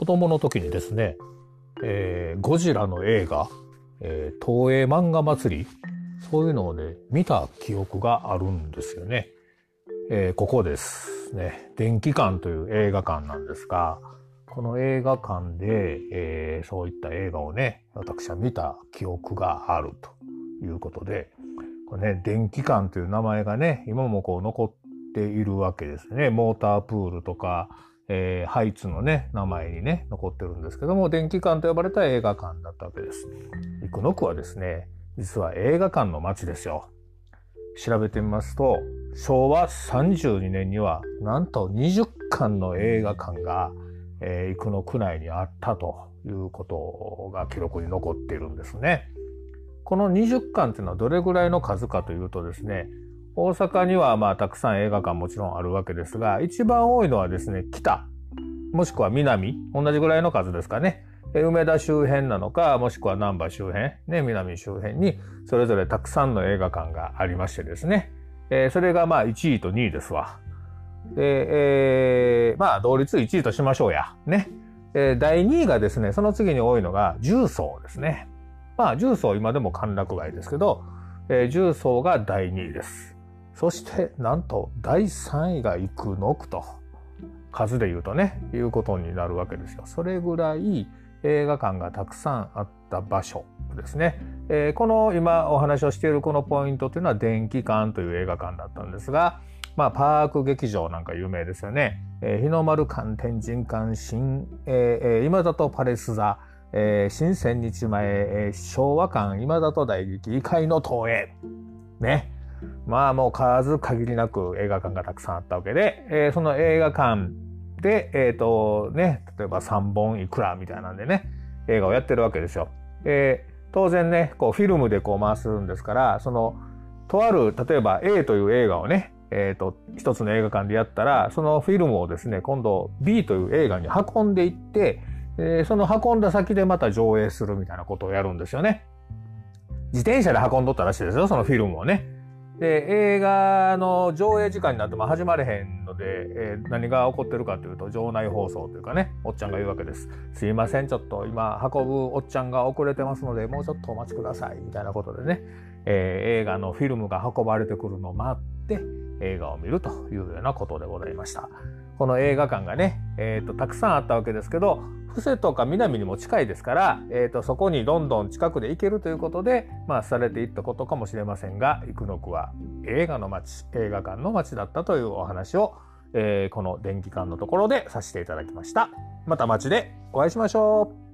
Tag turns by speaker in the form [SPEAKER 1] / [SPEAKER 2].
[SPEAKER 1] 子供の時にですね、えー、ゴジラの映画、えー、東映漫画祭り、そういうのをね、見た記憶があるんですよね。えー、ここですね。電気館という映画館なんですが、この映画館で、えー、そういった映画をね、私は見た記憶があるということで、これね、電気館という名前がね、今もこう残っているわけですね。モータープールとか、えー、ハイツのね、名前にね、残ってるんですけども、電気館と呼ばれた映画館だったわけです。生野区はですね、実は映画館の街ですよ。調べてみますと、昭和32年には、なんと20館の映画館が、えー、生野区内にあったということが記録に残っているんですね。この20館っていうのはどれぐらいの数かというとですね、大阪にはまあたくさん映画館もちろんあるわけですが、一番多いのはですね、北、もしくは南、同じぐらいの数ですかね。梅田周辺なのか、もしくは南波周辺、ね、南周辺に、それぞれたくさんの映画館がありましてですね。えー、それがまあ1位と2位ですわ。で、えー、まあ同率1位としましょうや。ね。えー、第2位がですね、その次に多いのが重曹ですね。まあ重曹今でも歓楽街ですけど、えー、重曹が第2位です。そしてなんと第3位が生野区と。数で言うとね、いうことになるわけですよ。それぐらい、映画館がたくさんあった場所ですね。えー、この今お話をしているこのポイントというのは電気館という映画館だったんですが、まあ、パーク劇場なんか有名ですよね。えー、日の丸館、天神館、新、えー、今里パレス座、えー、新千日前、えー、昭和館、今里大劇、異界の東映。ね。まあもう数限りなく映画館がたくさんあったわけで、えー、その映画館で、えっ、ー、とね、例えば3本いくらみたいなんでね、映画をやってるわけですよ。で、当然ね、こうフィルムでこう回すんですから、その、とある、例えば A という映画をね、えっ、ー、と、一つの映画館でやったら、そのフィルムをですね、今度 B という映画に運んでいって、えー、その運んだ先でまた上映するみたいなことをやるんですよね。自転車で運んどったらしいですよ、そのフィルムをね。で、映画の上映時間になっても始まれへんので、えー、何が起こってるかというと、場内放送というかね、おっちゃんが言うわけです。すいません、ちょっと今運ぶおっちゃんが遅れてますので、もうちょっとお待ちください、みたいなことでね、えー、映画のフィルムが運ばれてくるのを待って、映画を見るというようなことでございました。この映画館がね、えっ、と、たくさんあったわけですけど、布施とか南にも近いですから、えーと、そこにどんどん近くで行けるということで、まあ、されていったことかもしれませんが生野区は映画の街映画館の街だったというお話を、えー、この電気館のところでさせていただきました。また街でお会いしましょう